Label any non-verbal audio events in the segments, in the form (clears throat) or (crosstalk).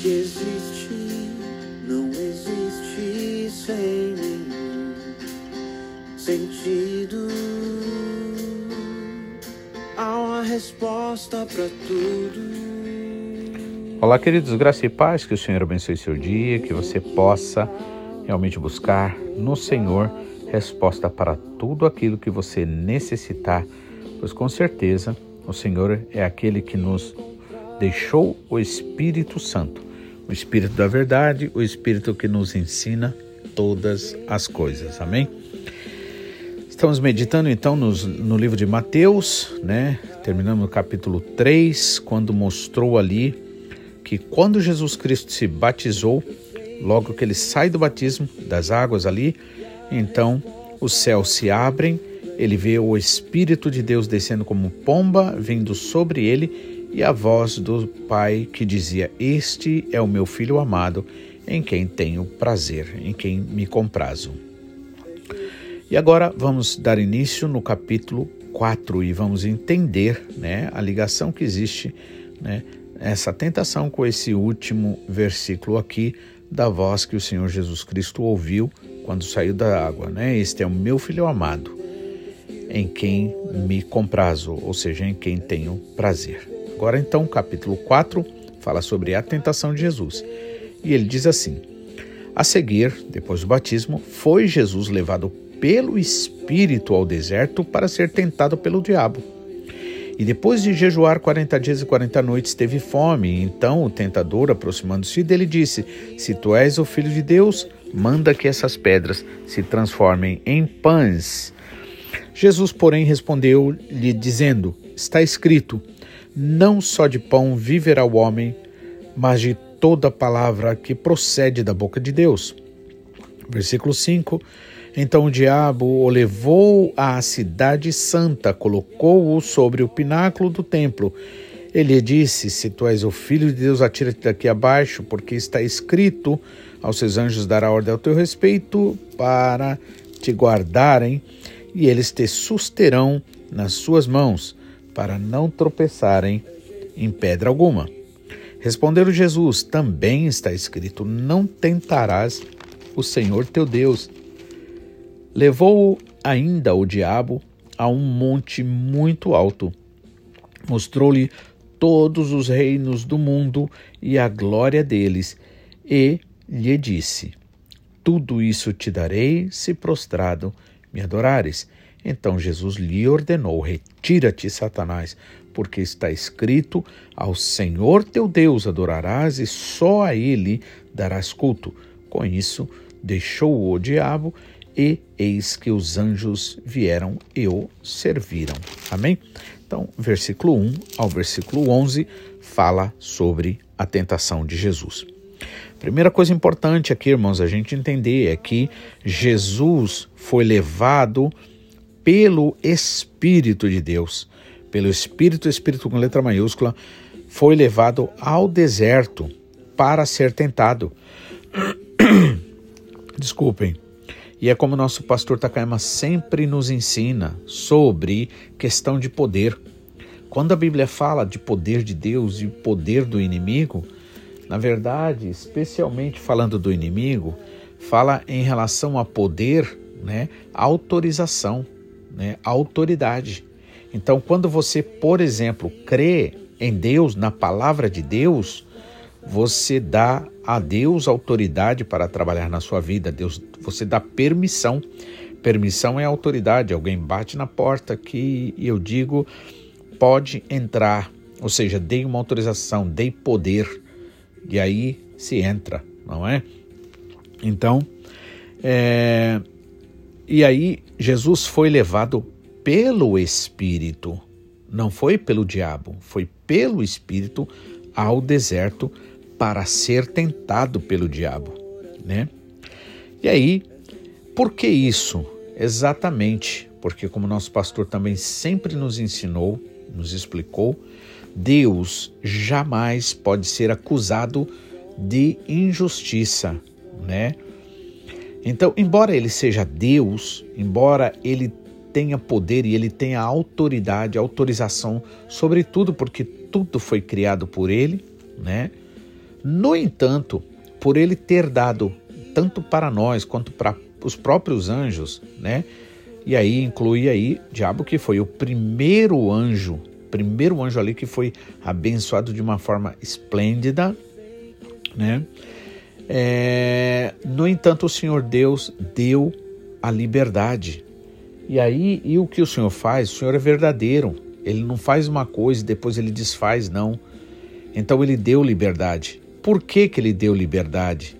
que existe não existe sem nenhum sentido. Há uma resposta para tudo. Olá, queridos, graça e paz, que o Senhor abençoe seu dia, que você possa realmente buscar no Senhor resposta para tudo aquilo que você necessitar, pois com certeza o Senhor é aquele que nos deixou o Espírito Santo, o Espírito da verdade, o Espírito que nos ensina todas as coisas. Amém? Estamos meditando então nos, no livro de Mateus, né? Terminamos no capítulo 3, quando mostrou ali que quando Jesus Cristo se batizou, logo que ele sai do batismo das águas ali, então os céus se abrem, ele vê o Espírito de Deus descendo como pomba, vindo sobre ele e a voz do Pai que dizia: Este é o meu filho amado, em quem tenho prazer, em quem me comprazo. E agora vamos dar início no capítulo 4 e vamos entender né, a ligação que existe, né, essa tentação com esse último versículo aqui da voz que o Senhor Jesus Cristo ouviu quando saiu da água. Né? Este é o meu filho amado, em quem me comprazo, ou seja, em quem tenho prazer. Agora então, capítulo 4 fala sobre a tentação de Jesus. E ele diz assim: A seguir, depois do batismo, foi Jesus levado pelo Espírito ao deserto para ser tentado pelo diabo. E depois de jejuar quarenta dias e quarenta noites, teve fome. Então o tentador, aproximando-se dele, disse: Se tu és o filho de Deus, manda que essas pedras se transformem em pães. Jesus, porém, respondeu-lhe, dizendo: Está escrito: não só de pão viverá o homem, mas de toda palavra que procede da boca de Deus. Versículo 5: Então o diabo o levou à cidade santa, colocou-o sobre o pináculo do templo. Ele disse: Se tu és o filho de Deus, atira-te daqui abaixo, porque está escrito: Aos seus anjos dará ordem ao teu respeito para te guardarem, e eles te susterão nas suas mãos para não tropeçarem em pedra alguma. Respondeu Jesus: Também está escrito: Não tentarás o Senhor teu Deus. Levou ainda o diabo a um monte muito alto. Mostrou-lhe todos os reinos do mundo e a glória deles, e lhe disse: Tudo isso te darei se prostrado me adorares. Então Jesus lhe ordenou: Retira-te, Satanás, porque está escrito: Ao Senhor teu Deus adorarás e só a ele darás culto. Com isso, deixou o diabo e eis que os anjos vieram e o serviram. Amém? Então, versículo 1 ao versículo 11 fala sobre a tentação de Jesus. Primeira coisa importante aqui, irmãos, a gente entender é que Jesus foi levado pelo Espírito de Deus, pelo Espírito, Espírito com letra maiúscula, foi levado ao deserto para ser tentado. (clears throat) Desculpem. E é como nosso pastor Takayama sempre nos ensina sobre questão de poder. Quando a Bíblia fala de poder de Deus e poder do inimigo, na verdade, especialmente falando do inimigo, fala em relação a poder, né, autorização né, autoridade. Então, quando você, por exemplo, crê em Deus, na palavra de Deus, você dá a Deus autoridade para trabalhar na sua vida. Deus, você dá permissão. Permissão é autoridade. Alguém bate na porta que eu digo pode entrar, ou seja, dei uma autorização, dei poder e aí se entra, não é? Então, é, e aí Jesus foi levado pelo Espírito, não foi pelo diabo, foi pelo Espírito ao deserto para ser tentado pelo diabo, né? E aí, por que isso? Exatamente porque, como nosso pastor também sempre nos ensinou, nos explicou, Deus jamais pode ser acusado de injustiça, né? Então, embora ele seja Deus, embora ele tenha poder e ele tenha autoridade, autorização sobre tudo, porque tudo foi criado por ele, né? No entanto, por ele ter dado tanto para nós quanto para os próprios anjos, né? E aí inclui aí diabo que foi o primeiro anjo, primeiro anjo ali que foi abençoado de uma forma esplêndida, né? É, no entanto, o Senhor Deus deu a liberdade. E aí, e o que o Senhor faz? O Senhor é verdadeiro. Ele não faz uma coisa e depois ele desfaz, não. Então ele deu liberdade. Por que, que ele deu liberdade?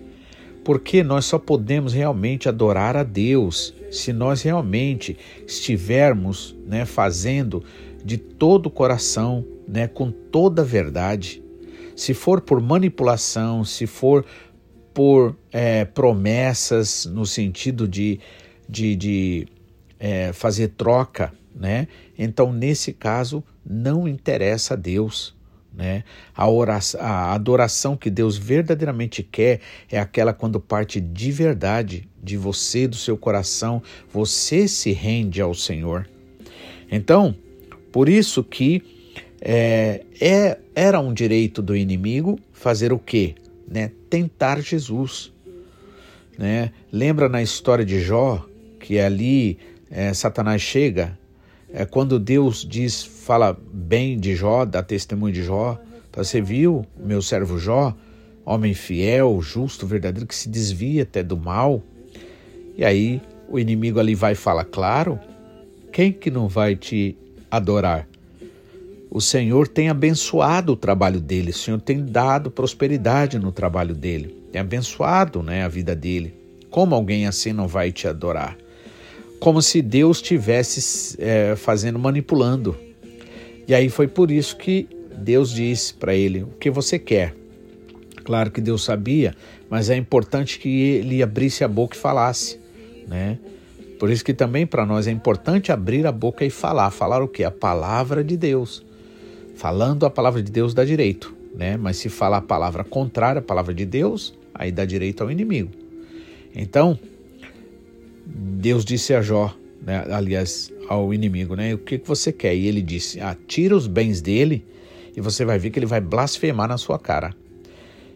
Porque nós só podemos realmente adorar a Deus se nós realmente estivermos né, fazendo de todo o coração, né, com toda a verdade. Se for por manipulação, se for por é, promessas no sentido de, de, de é, fazer troca, né? Então, nesse caso, não interessa a Deus. Né? A, oração, a adoração que Deus verdadeiramente quer é aquela quando parte de verdade de você, do seu coração, você se rende ao Senhor. Então, por isso que é, é, era um direito do inimigo fazer o quê? Né? Tentar Jesus. Né? Lembra na história de Jó, que ali é, Satanás chega, é, quando Deus diz, fala bem de Jó, dá testemunho de Jó, você viu meu servo Jó, homem fiel, justo, verdadeiro, que se desvia até do mal. E aí o inimigo ali vai falar, claro, quem que não vai te adorar? O Senhor tem abençoado o trabalho dele, o Senhor tem dado prosperidade no trabalho dele, tem abençoado né, a vida dele. Como alguém assim não vai te adorar? Como se Deus estivesse é, fazendo, manipulando. E aí foi por isso que Deus disse para ele: O que você quer? Claro que Deus sabia, mas é importante que ele abrisse a boca e falasse, né? Por isso que também para nós é importante abrir a boca e falar. Falar o que? A palavra de Deus. Falando a palavra de Deus dá direito, né? Mas se falar a palavra contrária à palavra de Deus, aí dá direito ao inimigo. Então, Deus disse a Jó, né, aliás, ao inimigo, né? O que, que você quer? E ele disse: ah, tira os bens dele e você vai ver que ele vai blasfemar na sua cara.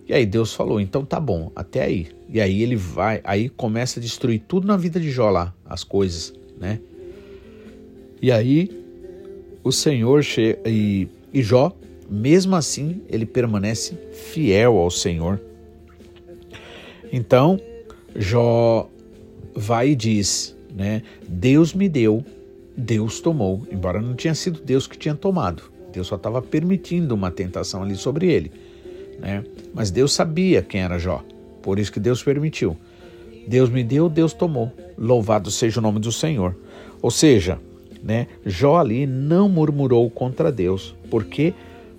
E aí Deus falou: então tá bom, até aí. E aí ele vai, aí começa a destruir tudo na vida de Jó lá, as coisas, né? E aí o Senhor chega e e Jó, mesmo assim, ele permanece fiel ao Senhor. Então, Jó vai e diz, né? Deus me deu, Deus tomou, embora não tinha sido Deus que tinha tomado. Deus só estava permitindo uma tentação ali sobre ele, né? Mas Deus sabia quem era Jó, por isso que Deus permitiu. Deus me deu, Deus tomou. Louvado seja o nome do Senhor. Ou seja, né? Jó ali não murmurou contra Deus. Por quê?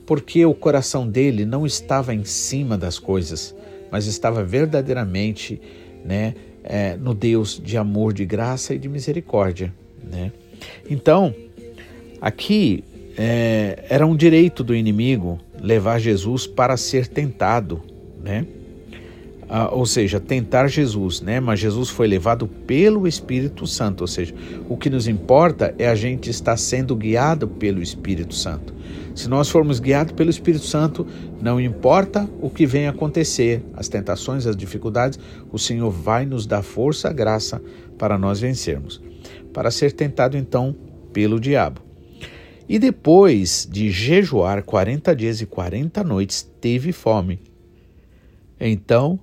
Porque o coração dele não estava em cima das coisas, mas estava verdadeiramente né, é, no Deus de amor, de graça e de misericórdia. Né? Então, aqui é, era um direito do inimigo levar Jesus para ser tentado, né? Ah, ou seja, tentar Jesus, né? Mas Jesus foi levado pelo Espírito Santo, ou seja, o que nos importa é a gente estar sendo guiado pelo Espírito Santo. Se nós formos guiados pelo Espírito Santo, não importa o que venha acontecer, as tentações, as dificuldades, o Senhor vai nos dar força, graça para nós vencermos. Para ser tentado então pelo diabo. E depois de jejuar 40 dias e 40 noites, teve fome. Então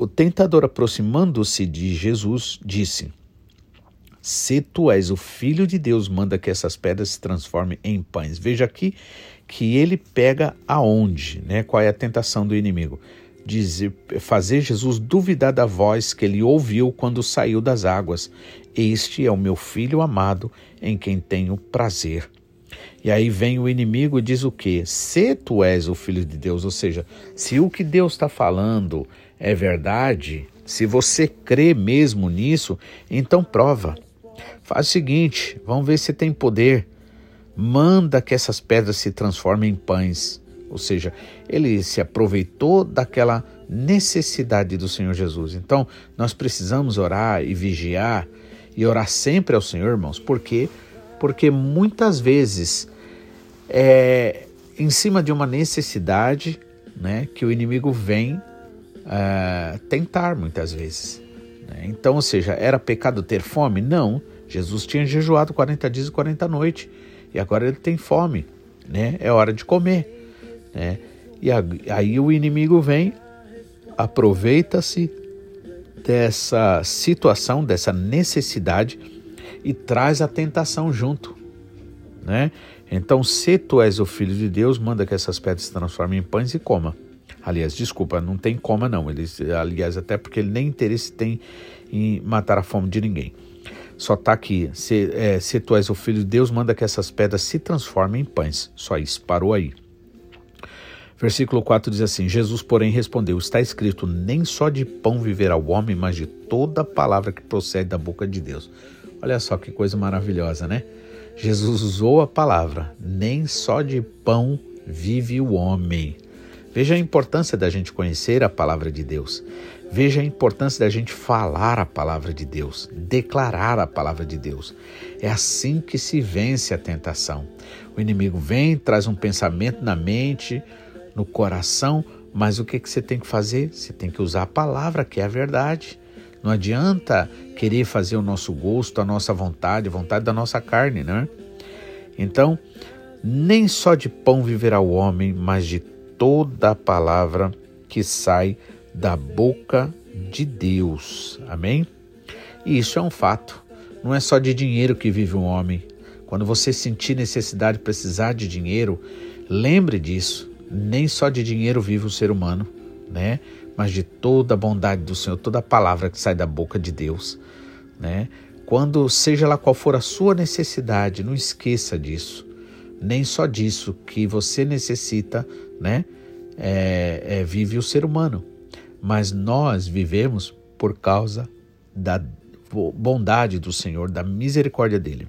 o tentador, aproximando-se de Jesus, disse: Se tu és o filho de Deus, manda que essas pedras se transformem em pães. Veja aqui que ele pega aonde, né? Qual é a tentação do inimigo? Dizer, fazer Jesus duvidar da voz que ele ouviu quando saiu das águas. Este é o meu filho amado, em quem tenho prazer. E aí vem o inimigo e diz o quê? Se tu és o filho de Deus, ou seja, se o que Deus está falando é verdade, se você crê mesmo nisso, então prova. Faz o seguinte, vamos ver se tem poder. Manda que essas pedras se transformem em pães. Ou seja, ele se aproveitou daquela necessidade do Senhor Jesus. Então, nós precisamos orar e vigiar e orar sempre ao Senhor, irmãos. Por quê? Porque muitas vezes, é, em cima de uma necessidade, né, que o inimigo vem uh, tentar muitas vezes. Né? Então, ou seja, era pecado ter fome? Não. Jesus tinha jejuado 40 dias e 40 noites e agora ele tem fome, né? É hora de comer, né? E aí o inimigo vem, aproveita-se dessa situação, dessa necessidade e traz a tentação junto, né? Então, se tu és o filho de Deus, manda que essas pedras se transformem em pães e coma. Aliás, desculpa, não tem coma não. Eles, aliás, até porque ele nem interesse tem em matar a fome de ninguém. Só está aqui, se, é, se tu és o filho de Deus, manda que essas pedras se transformem em pães. Só isso, parou aí. Versículo 4 diz assim: Jesus, porém, respondeu: Está escrito, nem só de pão viverá o homem, mas de toda palavra que procede da boca de Deus. Olha só que coisa maravilhosa, né? Jesus usou a palavra, nem só de pão vive o homem. Veja a importância da gente conhecer a palavra de Deus. Veja a importância da gente falar a palavra de Deus, declarar a palavra de Deus. É assim que se vence a tentação. O inimigo vem, traz um pensamento na mente, no coração, mas o que, que você tem que fazer? Você tem que usar a palavra, que é a verdade. Não adianta querer fazer o nosso gosto, a nossa vontade, a vontade da nossa carne, né? Então, nem só de pão viverá o homem, mas de toda a palavra que sai da boca de Deus. Amém? E isso é um fato. Não é só de dinheiro que vive um homem. Quando você sentir necessidade de precisar de dinheiro, lembre disso nem só de dinheiro vive o ser humano, né? Mas de toda a bondade do Senhor, toda a palavra que sai da boca de Deus, né? Quando seja lá qual for a sua necessidade, não esqueça disso. Nem só disso que você necessita, né? É, é, vive o ser humano, mas nós vivemos por causa da bondade do Senhor, da misericórdia dele.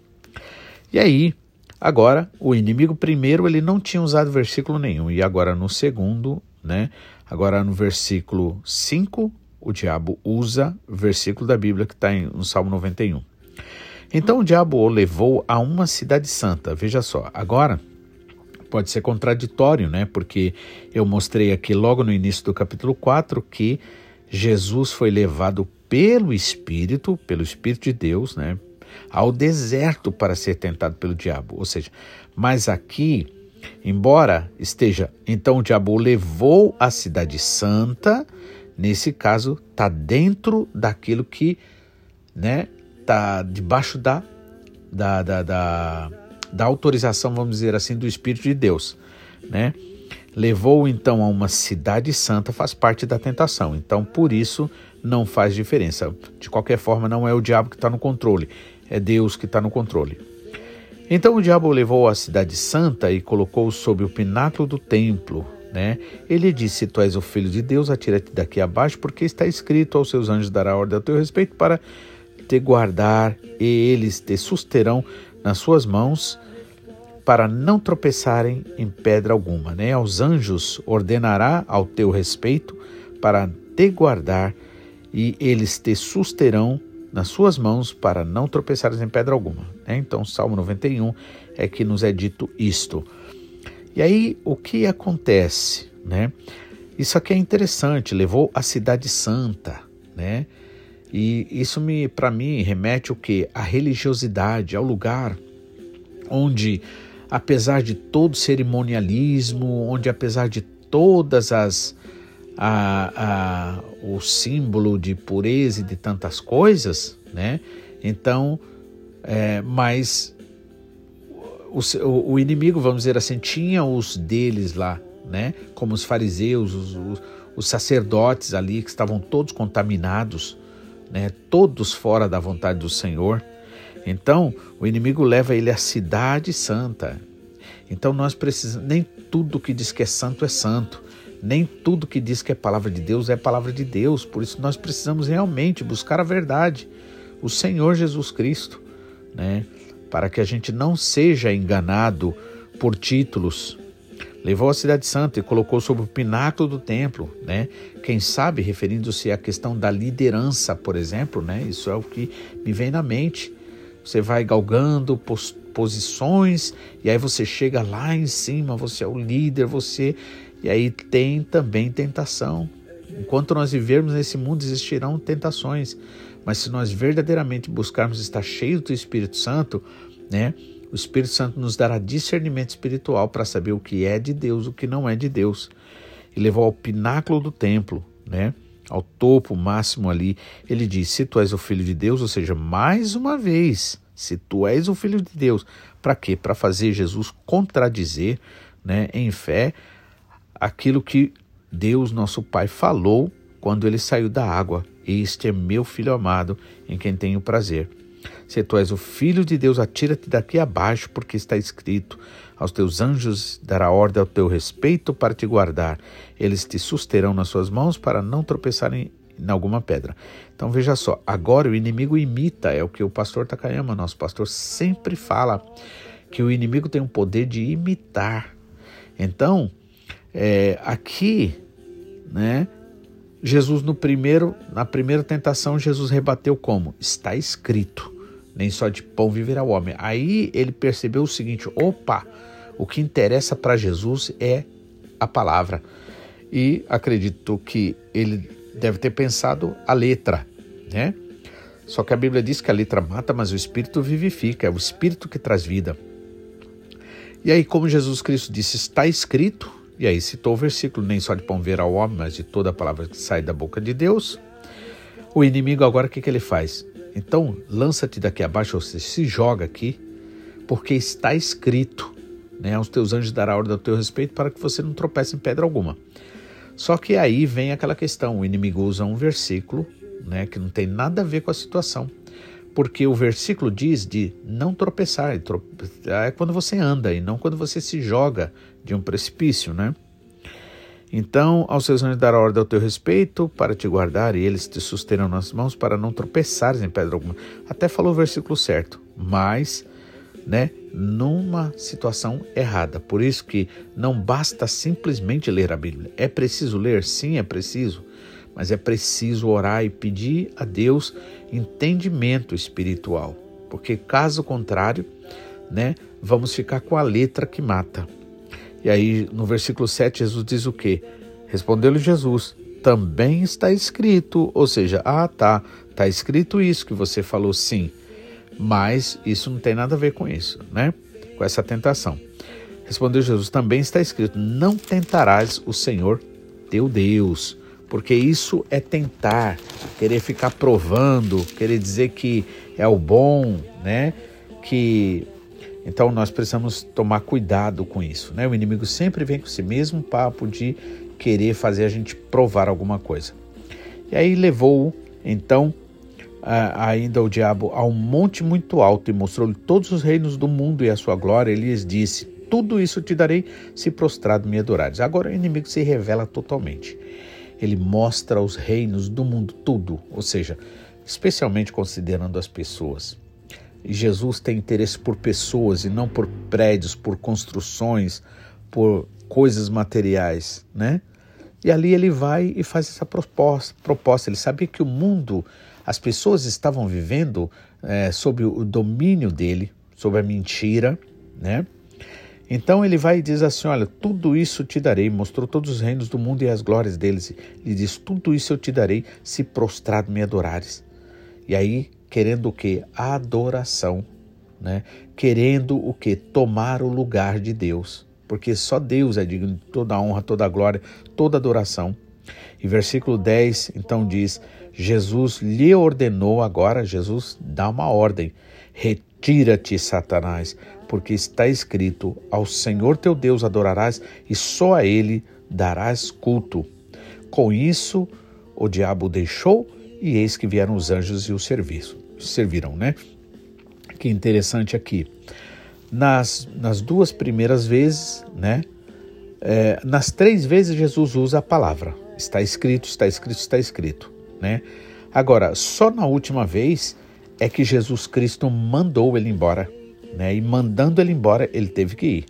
E aí, Agora, o inimigo primeiro ele não tinha usado versículo nenhum, e agora no segundo, né? Agora no versículo 5, o diabo usa versículo da Bíblia que está no Salmo 91. Então o diabo o levou a uma cidade santa. Veja só, agora pode ser contraditório, né? Porque eu mostrei aqui logo no início do capítulo 4 que Jesus foi levado pelo Espírito, pelo Espírito de Deus, né? ao deserto para ser tentado pelo diabo. Ou seja, mas aqui, embora esteja, então o diabo o levou à cidade santa, nesse caso está dentro daquilo que, né, está debaixo da, da, da, da, da autorização, vamos dizer assim, do Espírito de Deus, né? Levou então a uma cidade santa, faz parte da tentação. Então, por isso, não faz diferença. De qualquer forma, não é o diabo que está no controle, é Deus que está no controle. Então o diabo levou à cidade santa e colocou sob o pináculo do templo. Né? Ele disse: Tu és o filho de Deus, atira-te daqui abaixo, porque está escrito aos seus anjos dará ordem a teu respeito para te guardar, e eles te susterão nas suas mãos para não tropeçarem em pedra alguma. Né? Aos anjos ordenará ao teu respeito para te guardar, e eles te susterão nas suas mãos para não tropeçares em pedra alguma. Né? Então, Salmo 91 é que nos é dito isto. E aí, o que acontece? Né? Isso aqui é interessante, levou a cidade santa, né? E isso me, para mim, remete o que? A religiosidade, ao lugar onde, apesar de todo cerimonialismo, onde apesar de todas as a, a, o símbolo de pureza e de tantas coisas, né? Então, é, mas o, o, inimigo, vamos dizer assim, tinha os deles lá, né? Como os fariseus, os, os, os sacerdotes ali que estavam todos contaminados, né? Todos fora da vontade do Senhor. Então, o inimigo leva ele à cidade santa. Então, nós precisamos, nem tudo que diz que é santo é santo. Nem tudo que diz que é palavra de Deus é palavra de Deus. Por isso nós precisamos realmente buscar a verdade, o Senhor Jesus Cristo, né? Para que a gente não seja enganado por títulos. Levou a cidade santa e colocou sobre o pináculo do templo, né? Quem sabe referindo-se à questão da liderança, por exemplo, né? Isso é o que me vem na mente. Você vai galgando posições e aí você chega lá em cima, você é o líder, você E aí tem também tentação. Enquanto nós vivermos nesse mundo, existirão tentações. Mas se nós verdadeiramente buscarmos estar cheios do Espírito Santo, né? O Espírito Santo nos dará discernimento espiritual para saber o que é de Deus, o que não é de Deus. E levou ao pináculo do templo, né? Ao topo máximo ali, ele diz: Se tu és o filho de Deus, ou seja, mais uma vez, se tu és o filho de Deus, para quê? Para fazer Jesus contradizer, né, em fé, aquilo que Deus, nosso Pai, falou quando ele saiu da água. Este é meu filho amado, em quem tenho prazer. Se tu és o filho de Deus, atira-te daqui abaixo, porque está escrito: Aos teus anjos dará ordem ao teu respeito para te guardar. Eles te susterão nas suas mãos para não tropeçarem em alguma pedra. Então veja só, agora o inimigo imita, é o que o pastor Takayama, nosso pastor, sempre fala, que o inimigo tem o poder de imitar. Então, é, aqui, né, Jesus no primeiro, na primeira tentação, Jesus rebateu como? Está escrito, nem só de pão viverá o homem. Aí ele percebeu o seguinte: opa, o que interessa para Jesus é a palavra. E acredito que ele deve ter pensado a letra, né? Só que a Bíblia diz que a letra mata, mas o Espírito vivifica, é o Espírito que traz vida. E aí, como Jesus Cristo disse, está escrito, e aí citou o versículo: nem só de pão ver ao homem, mas de toda a palavra que sai da boca de Deus. O inimigo agora o que, que ele faz? Então lança-te daqui abaixo, ou seja, se joga aqui, porque está escrito, né? Aos teus anjos dará ordem ao teu respeito para que você não tropece em pedra alguma. Só que aí vem aquela questão: o inimigo usa um versículo, né, que não tem nada a ver com a situação porque o versículo diz de não tropeçar, é quando você anda e não quando você se joga de um precipício, né? Então, aos seus anjos dará ordem ao teu respeito para te guardar e eles te susterão nas mãos para não tropeçares em pedra alguma. Até falou o versículo certo, mas, né, numa situação errada. Por isso que não basta simplesmente ler a Bíblia. É preciso ler? Sim, é preciso mas é preciso orar e pedir a Deus entendimento espiritual, porque caso contrário, né, vamos ficar com a letra que mata. E aí no versículo 7 Jesus diz o quê? Respondeu-lhe Jesus: "Também está escrito", ou seja, ah, tá, tá escrito isso que você falou sim, mas isso não tem nada a ver com isso, né? Com essa tentação. Respondeu Jesus: "Também está escrito: Não tentarás o Senhor teu Deus" porque isso é tentar, querer ficar provando, querer dizer que é o bom, né? Que então nós precisamos tomar cuidado com isso, né? O inimigo sempre vem com esse mesmo papo de querer fazer a gente provar alguma coisa. E aí levou então ainda o diabo a um monte muito alto e mostrou-lhe todos os reinos do mundo e a sua glória. Ele lhes disse: Tudo isso te darei se prostrado me adorares. Agora o inimigo se revela totalmente ele mostra os reinos do mundo tudo, ou seja, especialmente considerando as pessoas. Jesus tem interesse por pessoas e não por prédios, por construções, por coisas materiais, né? E ali ele vai e faz essa proposta. proposta. Ele sabia que o mundo, as pessoas estavam vivendo é, sob o domínio dele, sob a mentira, né? Então ele vai e diz assim: Olha, tudo isso te darei. Mostrou todos os reinos do mundo e as glórias deles. Ele diz: Tudo isso eu te darei se prostrado me adorares. E aí, querendo o que? Adoração. Né? Querendo o que? Tomar o lugar de Deus. Porque só Deus é digno de toda honra, toda glória, toda adoração. E versículo 10 então diz: Jesus lhe ordenou agora, Jesus dá uma ordem: retira-te, Satanás, porque está escrito: Ao Senhor teu Deus adorarás e só a ele darás culto. Com isso, o diabo deixou e eis que vieram os anjos e o serviço, serviram, né? Que interessante aqui. Nas, nas duas primeiras vezes, né? É, nas três vezes Jesus usa a palavra. Está escrito, está escrito, está escrito, né? Agora, só na última vez é que Jesus Cristo mandou ele embora né? E mandando ele embora, ele teve que ir.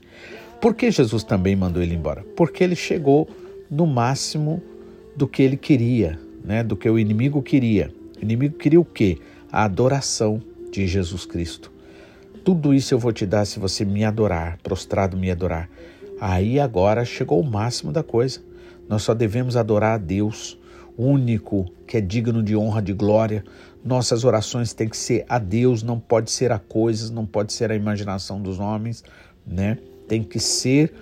Por que Jesus também mandou ele embora? Porque ele chegou no máximo do que ele queria, né? Do que o inimigo queria. O inimigo queria o quê? A adoração de Jesus Cristo. Tudo isso eu vou te dar se você me adorar, prostrado me adorar. Aí agora chegou o máximo da coisa. Nós só devemos adorar a Deus, único, que é digno de honra, de glória. Nossas orações têm que ser a Deus, não pode ser a coisas, não pode ser a imaginação dos homens, né? Tem que ser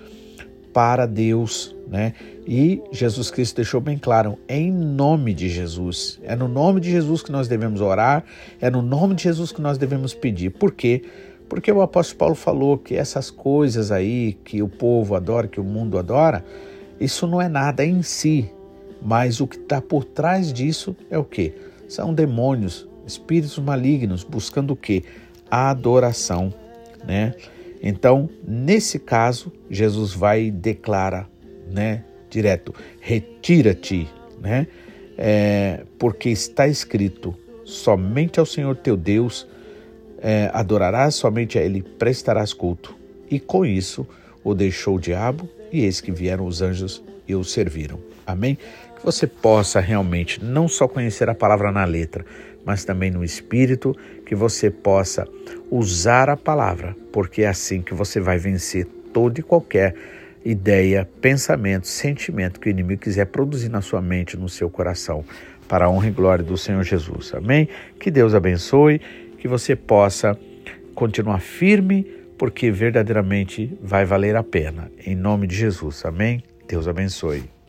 para Deus, né? E Jesus Cristo deixou bem claro, em nome de Jesus. É no nome de Jesus que nós devemos orar, é no nome de Jesus que nós devemos pedir. Por quê? Porque o apóstolo Paulo falou que essas coisas aí que o povo adora, que o mundo adora, isso não é nada em si, mas o que está por trás disso é o que? São demônios, espíritos malignos buscando o que? A adoração, né? Então, nesse caso, Jesus vai e declara, né, direto, retira-te, né? É, porque está escrito, somente ao Senhor teu Deus é, adorarás, somente a Ele prestarás culto. E com isso o deixou o diabo, e eis que vieram os anjos e o serviram. Amém? Que você possa realmente não só conhecer a palavra na letra, mas também no espírito, que você possa usar a palavra, porque é assim que você vai vencer toda e qualquer ideia, pensamento, sentimento que o inimigo quiser produzir na sua mente, no seu coração, para a honra e glória do Senhor Jesus. Amém? Que Deus abençoe, que você possa continuar firme, porque verdadeiramente vai valer a pena. Em nome de Jesus. Amém? Deus abençoe.